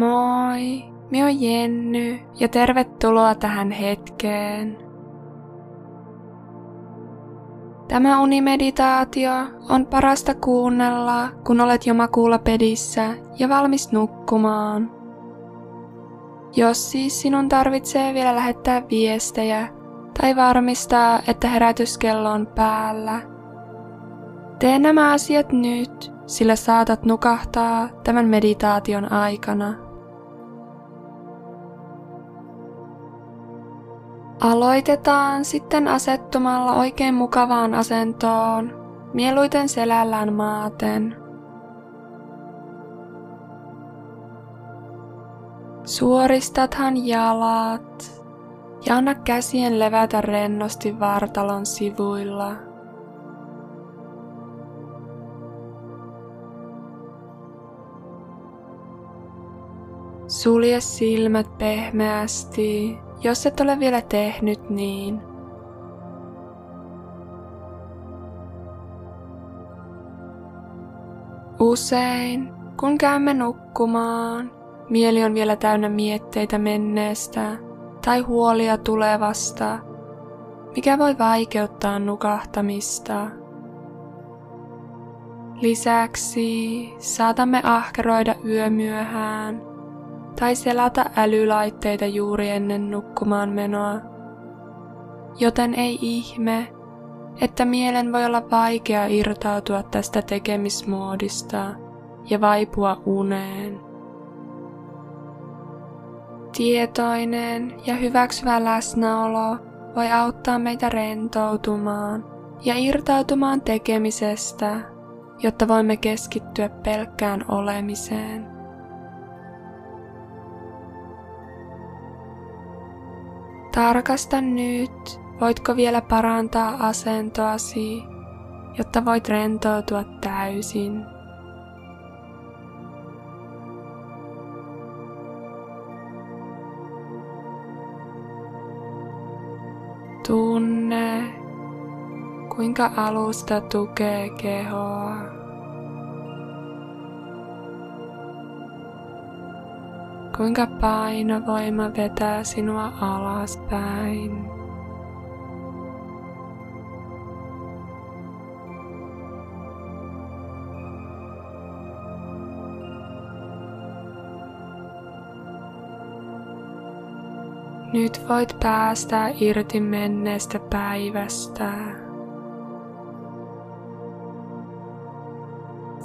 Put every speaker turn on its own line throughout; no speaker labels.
Moi, minä olen Jenny ja tervetuloa tähän hetkeen. Tämä unimeditaatio on parasta kuunnella, kun olet jo makuulla pedissä ja valmis nukkumaan. Jos siis sinun tarvitsee vielä lähettää viestejä tai varmistaa, että herätyskello on päällä, tee nämä asiat nyt, sillä saatat nukahtaa tämän meditaation aikana. Aloitetaan sitten asettumalla oikein mukavaan asentoon, mieluiten selällään maaten. Suoristathan jalat ja anna käsien levätä rennosti vartalon sivuilla. Sulje silmät pehmeästi jos et ole vielä tehnyt niin. Usein, kun käymme nukkumaan, mieli on vielä täynnä mietteitä menneestä tai huolia tulevasta, mikä voi vaikeuttaa nukahtamista. Lisäksi saatamme ahkeroida yömyöhään tai selata älylaitteita juuri ennen nukkumaan menoa. Joten ei ihme, että mielen voi olla vaikea irtautua tästä tekemismoodista ja vaipua uneen. Tietoinen ja hyväksyvä läsnäolo voi auttaa meitä rentoutumaan ja irtautumaan tekemisestä, jotta voimme keskittyä pelkkään olemiseen. Tarkasta nyt, voitko vielä parantaa asentoasi, jotta voit rentoutua täysin. Tunne, kuinka alusta tukee kehoa. Kuinka painovoima vetää sinua alaspäin. Nyt voit päästä irti menneestä päivästä.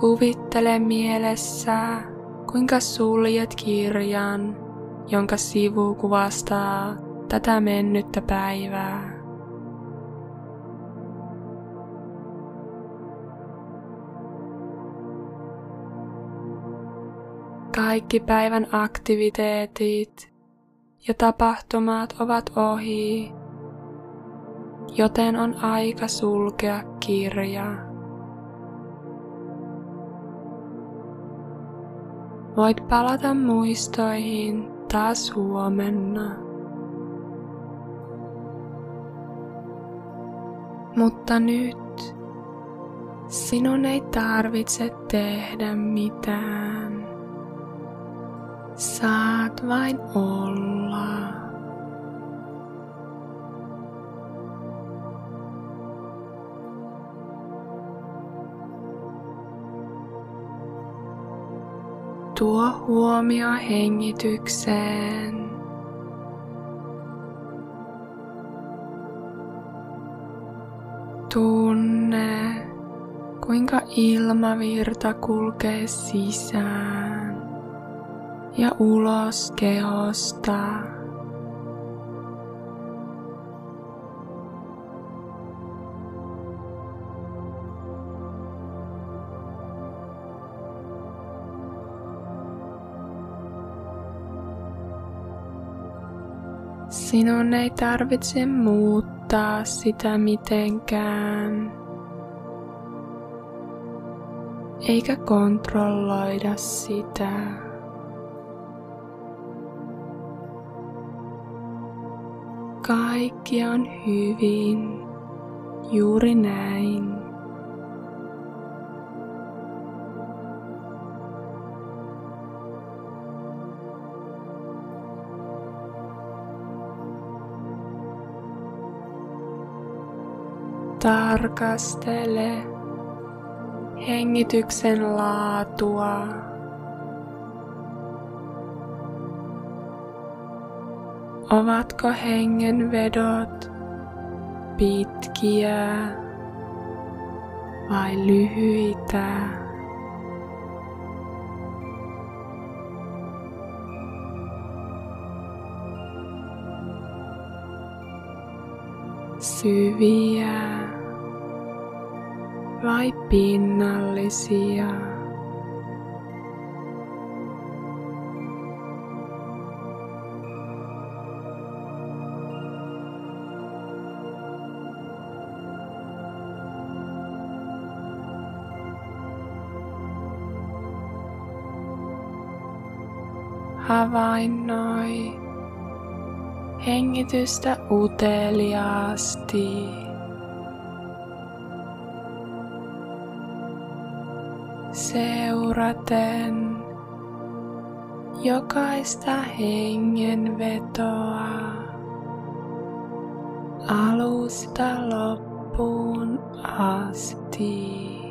Kuvittele mielessä kuinka suljet kirjan, jonka sivu kuvastaa tätä mennyttä päivää. Kaikki päivän aktiviteetit ja tapahtumat ovat ohi, joten on aika sulkea kirja. Voit palata muistoihin taas huomenna. Mutta nyt sinun ei tarvitse tehdä mitään. Saat vain olla. Tuo huomio hengitykseen. Tunne, kuinka ilmavirta kulkee sisään ja ulos kehosta. Sinun ei tarvitse muuttaa sitä mitenkään. Eikä kontrolloida sitä. Kaikki on hyvin, juuri näin. Tarkastele hengityksen laatua. Ovatko hengenvedot pitkiä vai lyhyitä? syviä vai pinnallisia. Havainnoi hengitystä uteliaasti. Seuraten jokaista hengenvetoa alusta loppuun asti.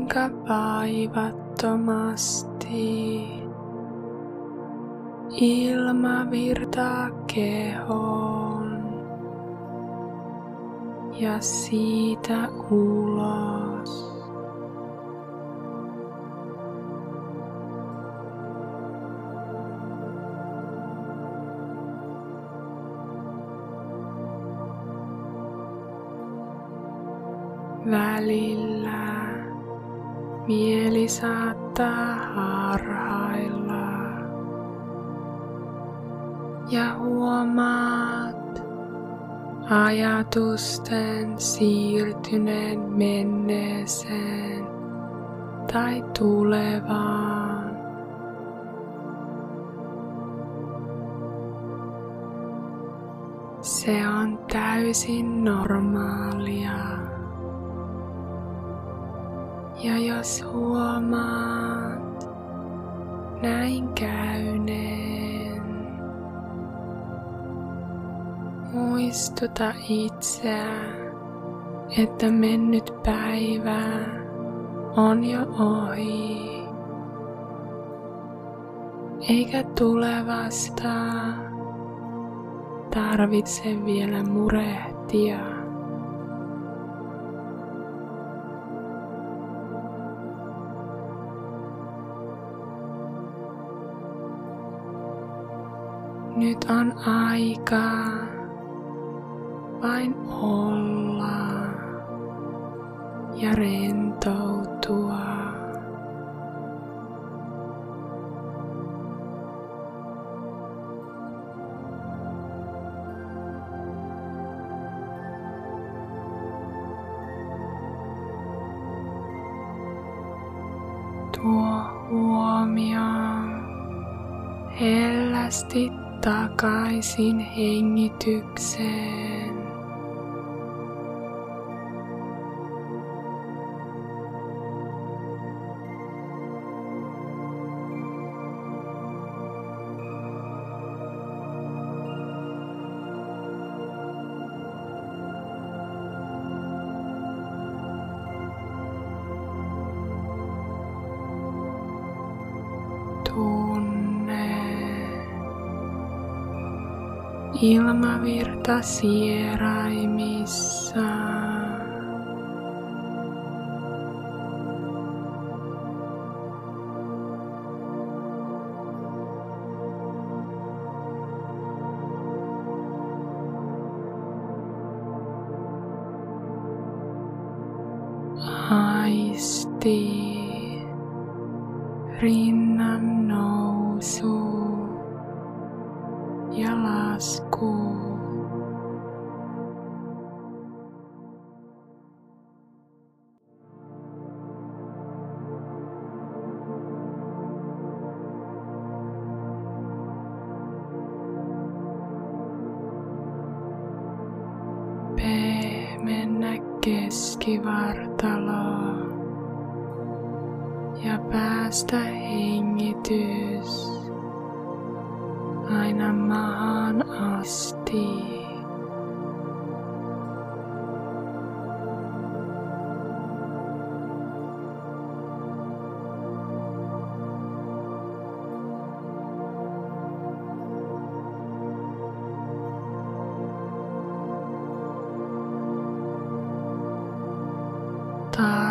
Kuinka vaivattomasti ilma virtaa kehoon ja siitä ulos. Saattaa harhailla ja huomaat ajatusten siirtyneen menneeseen tai tulevaan. Se on täysin normaalia. Ja jos huomaat näin käyneen, muistuta itseä, että mennyt päivä on jo ohi, eikä tulevasta tarvitse vielä murehtia. Nyt on aika vain olla ja rentoutua. Tuo huomio hellästi takaisin hengitykseen. Ilmavirta sieraimissa. Keskivartaloa ja päästä hengitys aina maahan asti.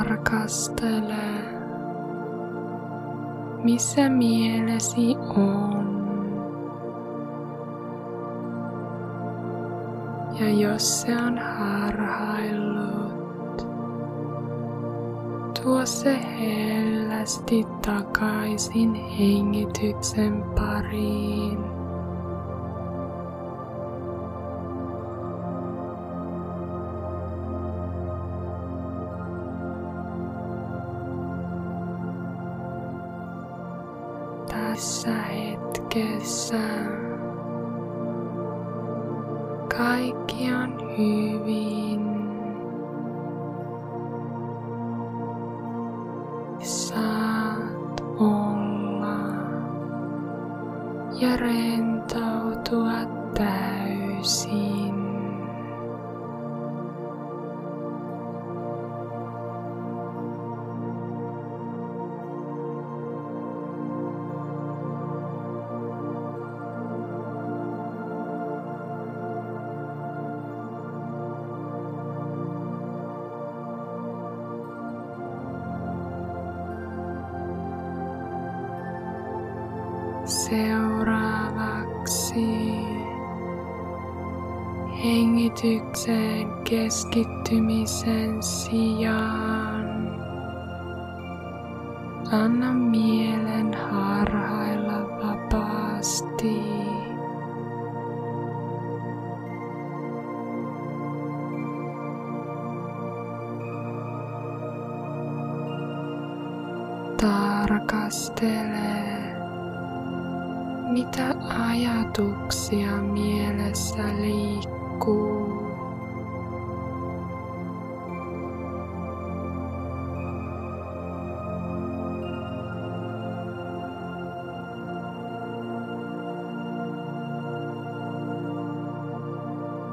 Tarkastele, missä mielesi on. Ja jos se on harhaillut, tuo se hellästi takaisin hengityksen pariin. Tässä hetkessä. Kaikki on hyvin. Seuraavaksi hengitykseen keskittymisen sijaan anna mielen harhailla vapaasti. Tarkastele mitä ajatuksia mielessä liikkuu?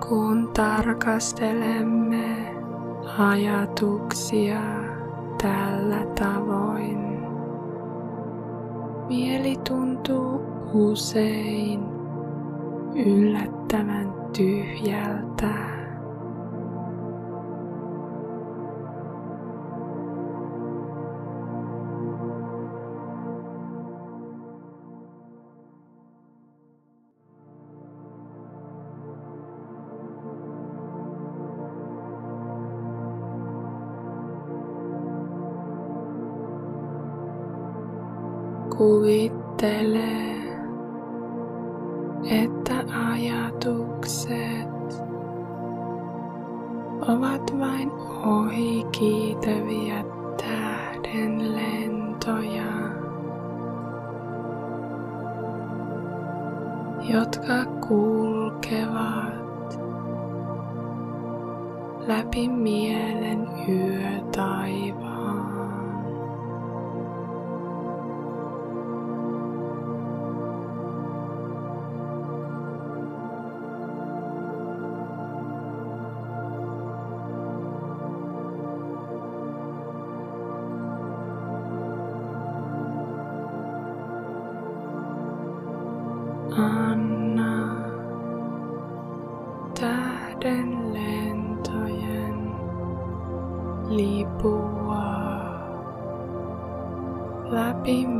Kun tarkastelemme ajatuksia tällä tavoin, mieli tuntuu usein yllättävän tyhjältä. Kuvittele ajatukset ovat vain ohi kiitäviä tähden lentoja, jotka kulkevat läpi mielen yötaivaan. Lipua läpi mielen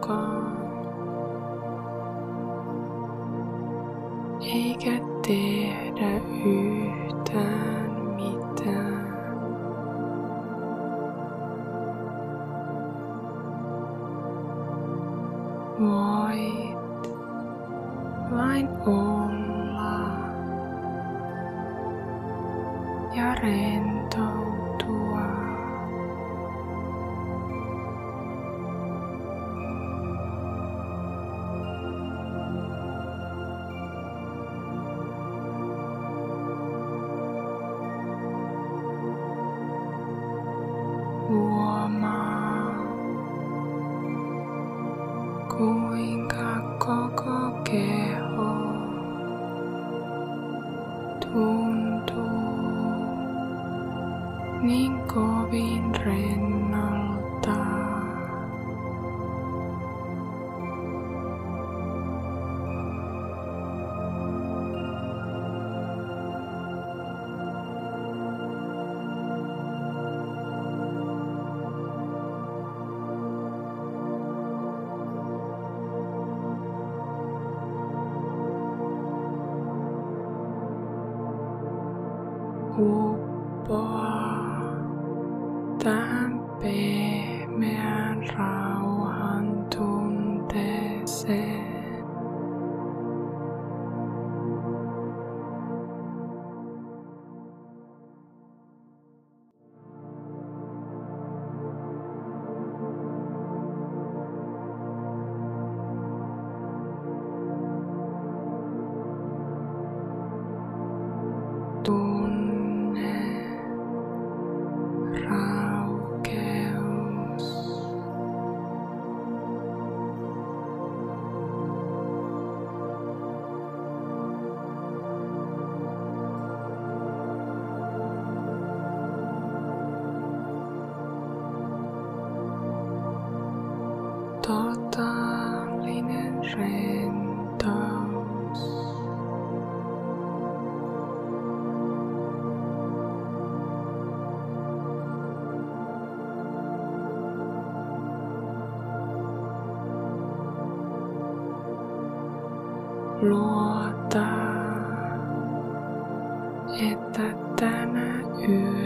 mukaan. Eikä tehdä mama. Uppoa tähän Luota, että tänä yönä